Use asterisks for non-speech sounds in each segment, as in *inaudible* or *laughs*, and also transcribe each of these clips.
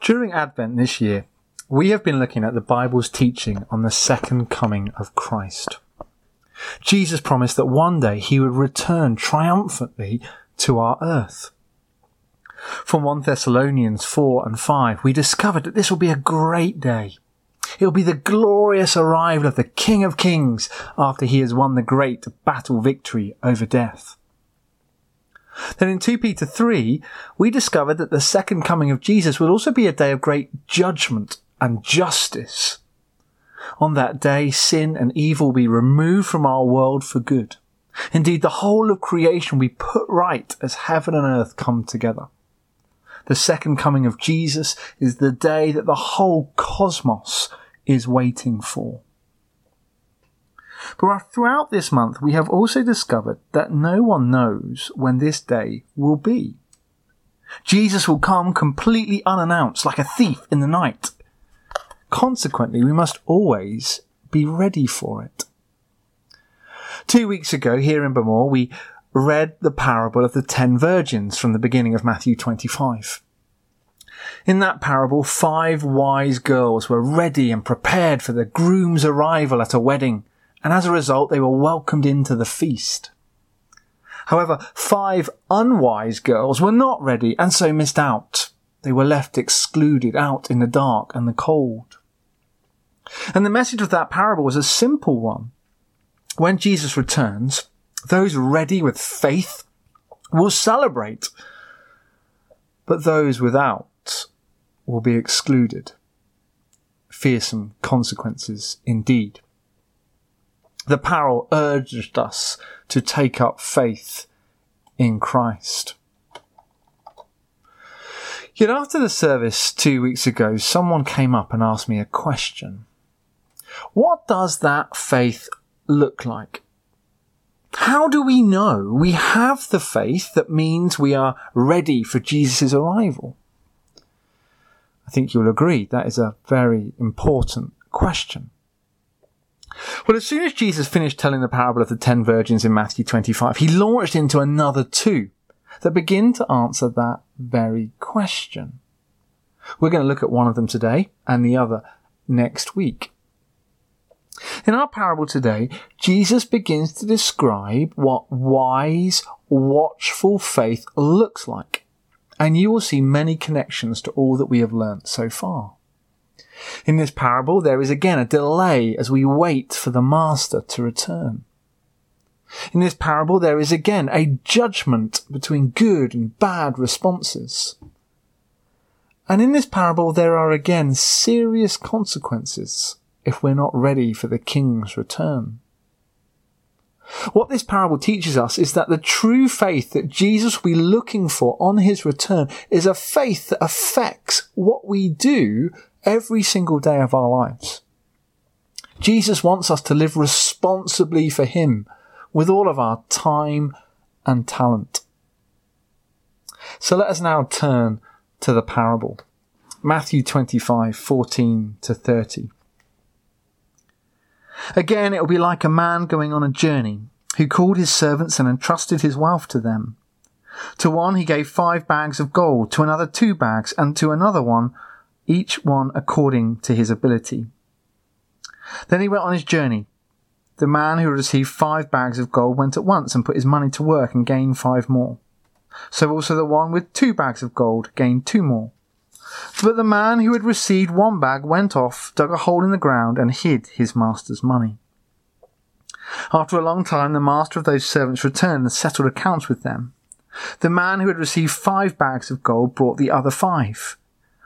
During Advent this year, we have been looking at the Bible's teaching on the second coming of Christ. Jesus promised that one day he would return triumphantly to our earth. From 1 Thessalonians 4 and 5, we discovered that this will be a great day. It will be the glorious arrival of the King of Kings after he has won the great battle victory over death. Then in 2 Peter 3, we discovered that the second coming of Jesus will also be a day of great judgment and justice. On that day, sin and evil will be removed from our world for good. Indeed, the whole of creation will be put right as heaven and earth come together. The second coming of Jesus is the day that the whole cosmos is waiting for. But throughout this month, we have also discovered that no one knows when this day will be. Jesus will come completely unannounced, like a thief in the night. Consequently, we must always be ready for it. Two weeks ago, here in Bamor, we read the parable of the ten virgins from the beginning of Matthew 25. In that parable, five wise girls were ready and prepared for the groom's arrival at a wedding, and as a result, they were welcomed into the feast. However, five unwise girls were not ready and so missed out. They were left excluded out in the dark and the cold. And the message of that parable was a simple one. When Jesus returns, those ready with faith will celebrate, but those without will be excluded. Fearsome consequences indeed. The parable urged us to take up faith in Christ. Yet after the service two weeks ago, someone came up and asked me a question. What does that faith look like? How do we know we have the faith that means we are ready for Jesus' arrival? I think you'll agree that is a very important question. Well, as soon as Jesus finished telling the parable of the ten virgins in Matthew 25, he launched into another two that begin to answer that very question. We're going to look at one of them today and the other next week. In our parable today, Jesus begins to describe what wise, watchful faith looks like. And you will see many connections to all that we have learnt so far. In this parable, there is again a delay as we wait for the master to return. In this parable, there is again a judgment between good and bad responses. And in this parable, there are again serious consequences if we're not ready for the king's return. What this parable teaches us is that the true faith that Jesus will be looking for on his return is a faith that affects what we do every single day of our lives. Jesus wants us to live responsibly for him with all of our time and talent. So let us now turn to the parable. Matthew 25, 14 to 30. Again, it will be like a man going on a journey, who called his servants and entrusted his wealth to them. To one he gave five bags of gold, to another two bags, and to another one, each one according to his ability. Then he went on his journey. The man who received five bags of gold went at once and put his money to work and gained five more. So also the one with two bags of gold gained two more. But the man who had received one bag went off, dug a hole in the ground, and hid his master's money. After a long time, the master of those servants returned and settled accounts with them. The man who had received five bags of gold brought the other five.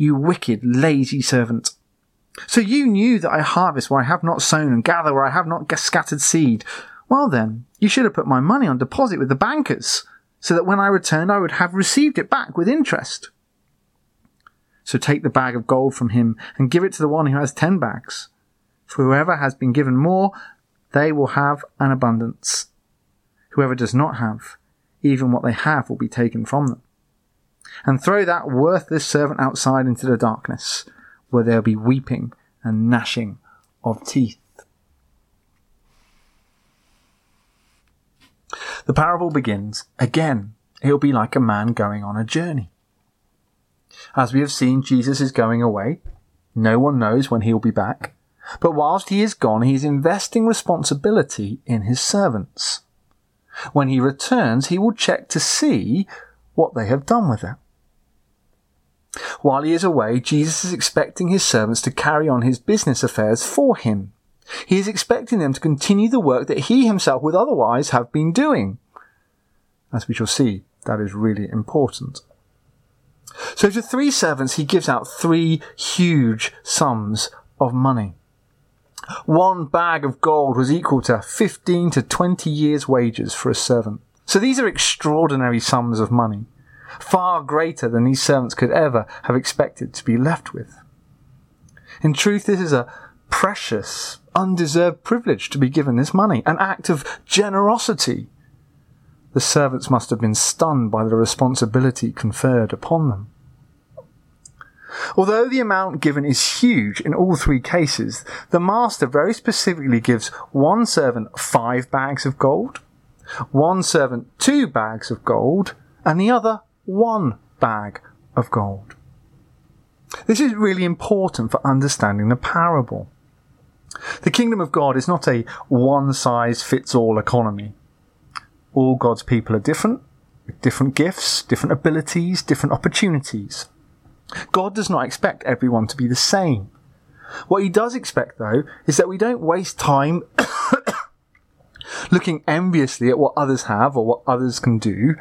You wicked, lazy servant. So you knew that I harvest where I have not sown and gather where I have not scattered seed. Well then, you should have put my money on deposit with the bankers, so that when I returned I would have received it back with interest. So take the bag of gold from him and give it to the one who has ten bags. For whoever has been given more, they will have an abundance. Whoever does not have, even what they have will be taken from them. And throw that worthless servant outside into the darkness, where there will be weeping and gnashing of teeth. The parable begins again. It will be like a man going on a journey. As we have seen, Jesus is going away. No one knows when he will be back. But whilst he is gone, he is investing responsibility in his servants. When he returns, he will check to see what they have done with it. While he is away, Jesus is expecting his servants to carry on his business affairs for him. He is expecting them to continue the work that he himself would otherwise have been doing. As we shall see, that is really important. So to three servants, he gives out three huge sums of money. One bag of gold was equal to 15 to 20 years' wages for a servant. So these are extraordinary sums of money, far greater than these servants could ever have expected to be left with. In truth, this is a precious, undeserved privilege to be given this money, an act of generosity. The servants must have been stunned by the responsibility conferred upon them. Although the amount given is huge in all three cases, the master very specifically gives one servant five bags of gold, one servant two bags of gold, and the other one bag of gold. This is really important for understanding the parable. The kingdom of God is not a one size fits all economy. All God's people are different, with different gifts, different abilities, different opportunities. God does not expect everyone to be the same. What he does expect, though, is that we don't waste time looking enviously at what others have or what others can do.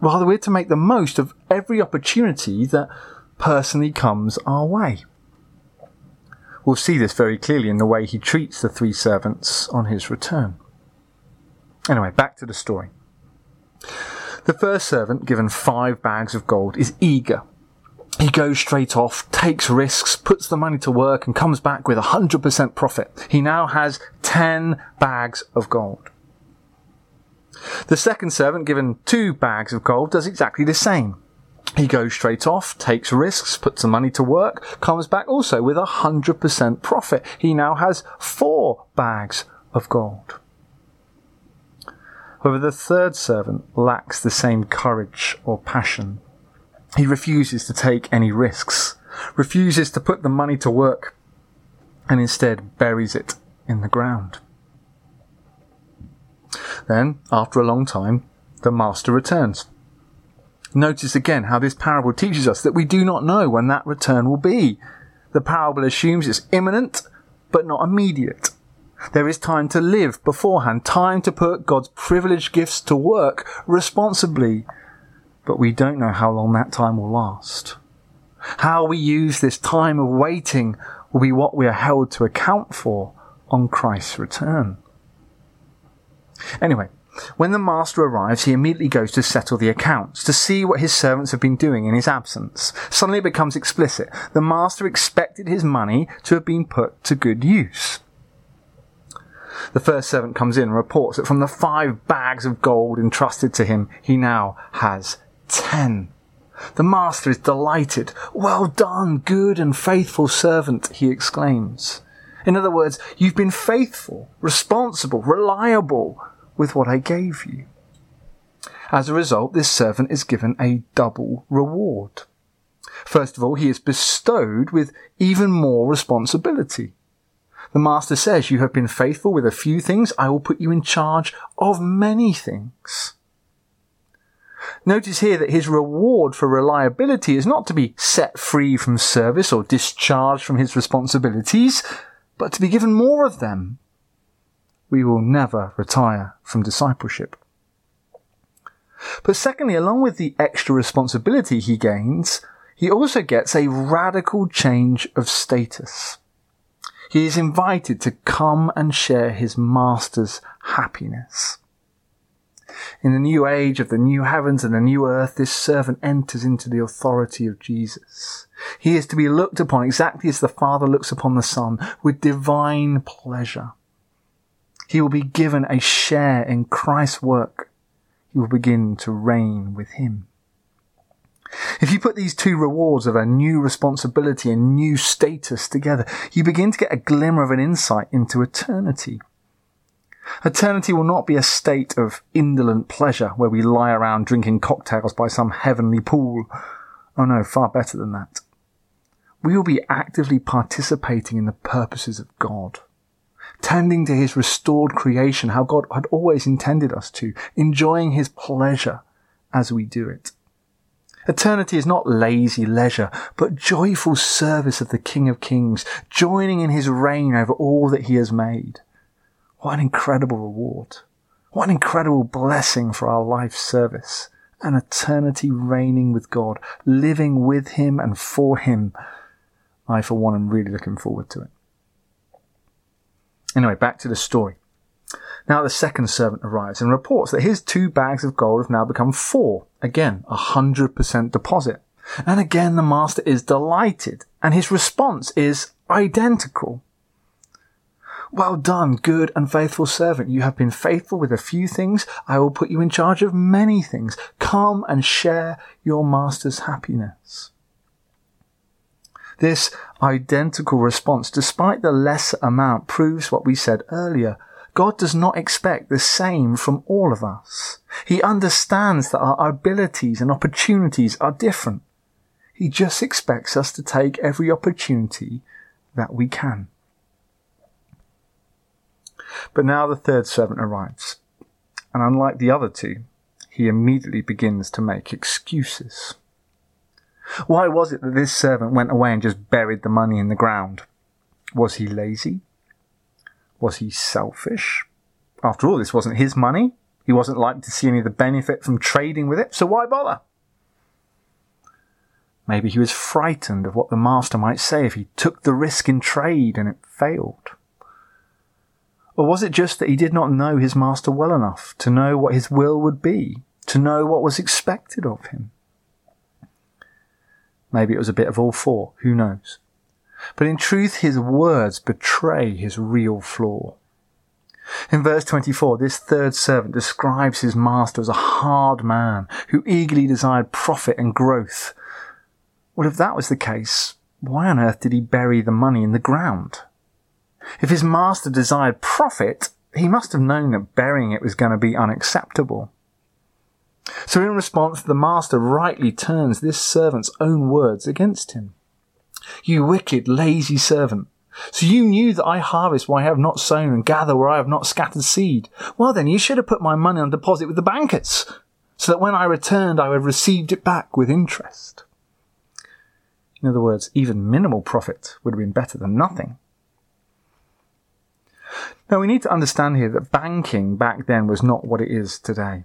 Rather, we're to make the most of every opportunity that personally comes our way. We'll see this very clearly in the way he treats the three servants on his return. Anyway, back to the story. The first servant, given five bags of gold, is eager he goes straight off, takes risks, puts the money to work, and comes back with 100% profit. He now has 10 bags of gold. The second servant, given two bags of gold, does exactly the same. He goes straight off, takes risks, puts the money to work, comes back also with 100% profit. He now has four bags of gold. However, the third servant lacks the same courage or passion he refuses to take any risks, refuses to put the money to work, and instead buries it in the ground. Then, after a long time, the master returns. Notice again how this parable teaches us that we do not know when that return will be. The parable assumes it's imminent, but not immediate. There is time to live beforehand, time to put God's privileged gifts to work responsibly but we don't know how long that time will last. How we use this time of waiting will be what we are held to account for on Christ's return. Anyway, when the master arrives, he immediately goes to settle the accounts, to see what his servants have been doing in his absence. Suddenly it becomes explicit. The master expected his money to have been put to good use. The first servant comes in and reports that from the five bags of gold entrusted to him, he now has 10. The master is delighted. Well done, good and faithful servant, he exclaims. In other words, you've been faithful, responsible, reliable with what I gave you. As a result, this servant is given a double reward. First of all, he is bestowed with even more responsibility. The master says, You have been faithful with a few things, I will put you in charge of many things. Notice here that his reward for reliability is not to be set free from service or discharged from his responsibilities. but to be given more of them, we will never retire from discipleship. But secondly, along with the extra responsibility he gains, he also gets a radical change of status. He is invited to come and share his master's happiness. In the new age of the new heavens and the new earth, this servant enters into the authority of Jesus. He is to be looked upon exactly as the Father looks upon the Son, with divine pleasure. He will be given a share in Christ's work. He will begin to reign with him. If you put these two rewards of a new responsibility and new status together, you begin to get a glimmer of an insight into eternity. Eternity will not be a state of indolent pleasure where we lie around drinking cocktails by some heavenly pool. Oh no, far better than that. We will be actively participating in the purposes of God, tending to His restored creation, how God had always intended us to, enjoying His pleasure as we do it. Eternity is not lazy leisure, but joyful service of the King of Kings, joining in His reign over all that He has made. What an incredible reward. What an incredible blessing for our life service. An eternity reigning with God, living with Him and for Him. I, for one, am really looking forward to it. Anyway, back to the story. Now the second servant arrives and reports that his two bags of gold have now become four. Again, a hundred percent deposit. And again, the master is delighted and his response is identical. Well done, good and faithful servant. You have been faithful with a few things. I will put you in charge of many things. Come and share your master's happiness. This identical response, despite the lesser amount, proves what we said earlier. God does not expect the same from all of us. He understands that our abilities and opportunities are different. He just expects us to take every opportunity that we can. But now the third servant arrives, and unlike the other two, he immediately begins to make excuses. Why was it that this servant went away and just buried the money in the ground? Was he lazy? Was he selfish? After all, this wasn't his money. He wasn't likely to see any of the benefit from trading with it, so why bother? Maybe he was frightened of what the master might say if he took the risk in trade and it failed. Or was it just that he did not know his master well enough to know what his will would be, to know what was expected of him? Maybe it was a bit of all four, who knows? But in truth, his words betray his real flaw. In verse 24, this third servant describes his master as a hard man who eagerly desired profit and growth. Well, if that was the case, why on earth did he bury the money in the ground? If his master desired profit, he must have known that burying it was going to be unacceptable. So in response, the master rightly turns this servant's own words against him. You wicked, lazy servant. So you knew that I harvest where I have not sown and gather where I have not scattered seed. Well then, you should have put my money on deposit with the bankers, so that when I returned I would have received it back with interest. In other words, even minimal profit would have been better than nothing. Now we need to understand here that banking back then was not what it is today.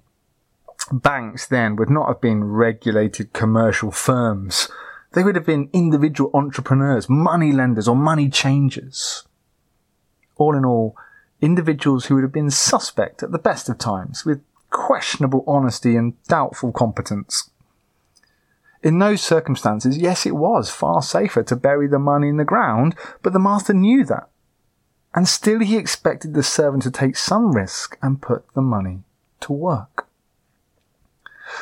Banks then would not have been regulated commercial firms. They would have been individual entrepreneurs, money lenders, or money changers. All in all, individuals who would have been suspect at the best of times, with questionable honesty and doubtful competence. In those circumstances, yes, it was far safer to bury the money in the ground, but the master knew that and still he expected the servant to take some risk and put the money to work.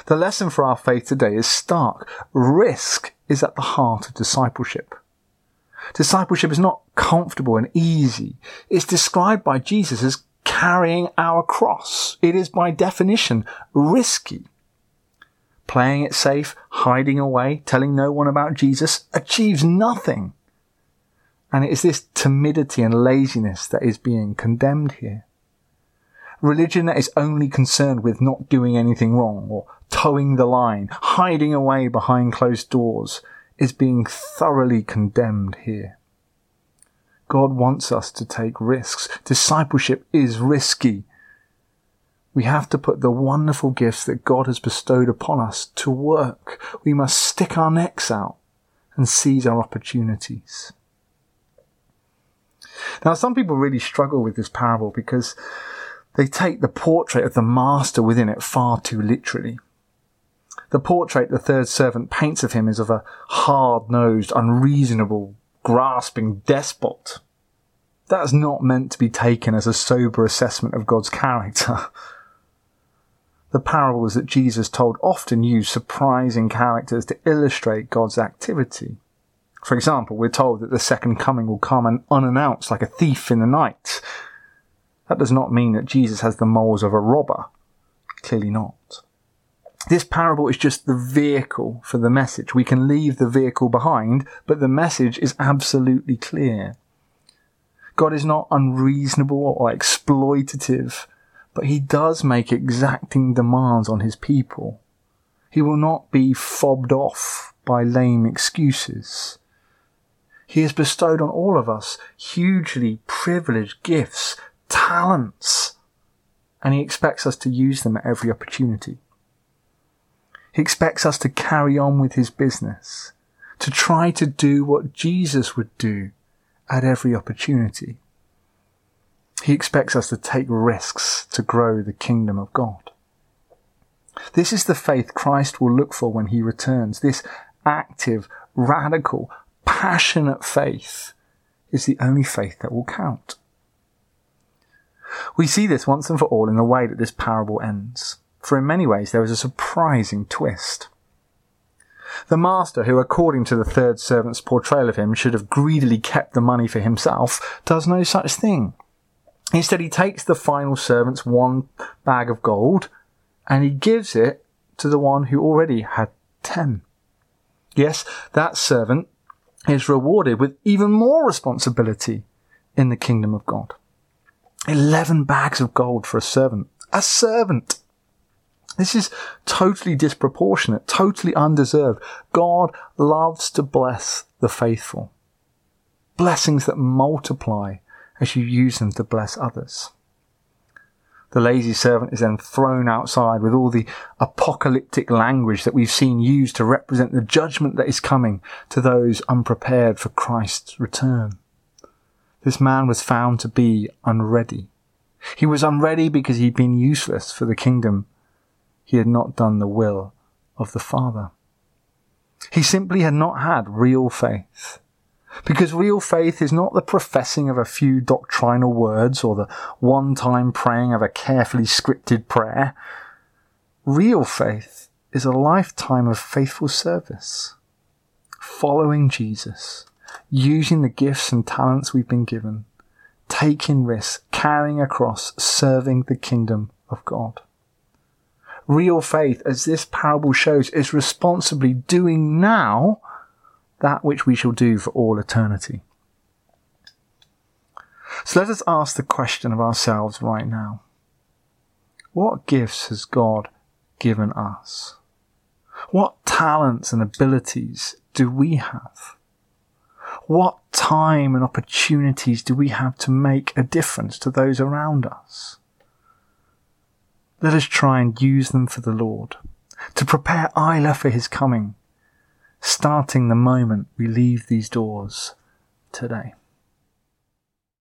The lesson for our faith today is stark. Risk is at the heart of discipleship. Discipleship is not comfortable and easy. It's described by Jesus as carrying our cross. It is by definition risky. Playing it safe, hiding away, telling no one about Jesus achieves nothing. And it is this timidity and laziness that is being condemned here. Religion that is only concerned with not doing anything wrong or toeing the line, hiding away behind closed doors, is being thoroughly condemned here. God wants us to take risks. Discipleship is risky. We have to put the wonderful gifts that God has bestowed upon us to work. We must stick our necks out and seize our opportunities. Now, some people really struggle with this parable because they take the portrait of the master within it far too literally. The portrait the third servant paints of him is of a hard-nosed, unreasonable, grasping despot. That is not meant to be taken as a sober assessment of God's character. *laughs* The parables that Jesus told often use surprising characters to illustrate God's activity. For example, we're told that the second coming will come unannounced like a thief in the night. That does not mean that Jesus has the morals of a robber. Clearly not. This parable is just the vehicle for the message. We can leave the vehicle behind, but the message is absolutely clear. God is not unreasonable or exploitative but he does make exacting demands on his people. He will not be fobbed off by lame excuses. He has bestowed on all of us hugely privileged gifts, talents, and he expects us to use them at every opportunity. He expects us to carry on with his business, to try to do what Jesus would do at every opportunity. He expects us to take risks to grow the kingdom of God. This is the faith Christ will look for when he returns. This active, radical, passionate faith is the only faith that will count. We see this once and for all in the way that this parable ends, for in many ways there is a surprising twist. The master, who according to the third servant's portrayal of him should have greedily kept the money for himself, does no such thing. Instead, he takes the final servant's one bag of gold and he gives it to the one who already had ten. Yes, that servant is rewarded with even more responsibility in the kingdom of God. Eleven bags of gold for a servant. A servant! This is totally disproportionate, totally undeserved. God loves to bless the faithful. Blessings that multiply as you use them to bless others. The lazy servant is then thrown outside with all the apocalyptic language that we've seen used to represent the judgment that is coming to those unprepared for Christ's return. This man was found to be unready. He was unready because he'd been useless for the kingdom. He had not done the will of the Father. He simply had not had real faith. Because real faith is not the professing of a few doctrinal words or the one time praying of a carefully scripted prayer. Real faith is a lifetime of faithful service, following Jesus, using the gifts and talents we've been given, taking risks, carrying a cross, serving the kingdom of God. Real faith, as this parable shows, is responsibly doing now that which we shall do for all eternity. So let us ask the question of ourselves right now. What gifts has God given us? What talents and abilities do we have? What time and opportunities do we have to make a difference to those around us? Let us try and use them for the Lord, to prepare Isla for his coming, starting the moment we leave these doors today.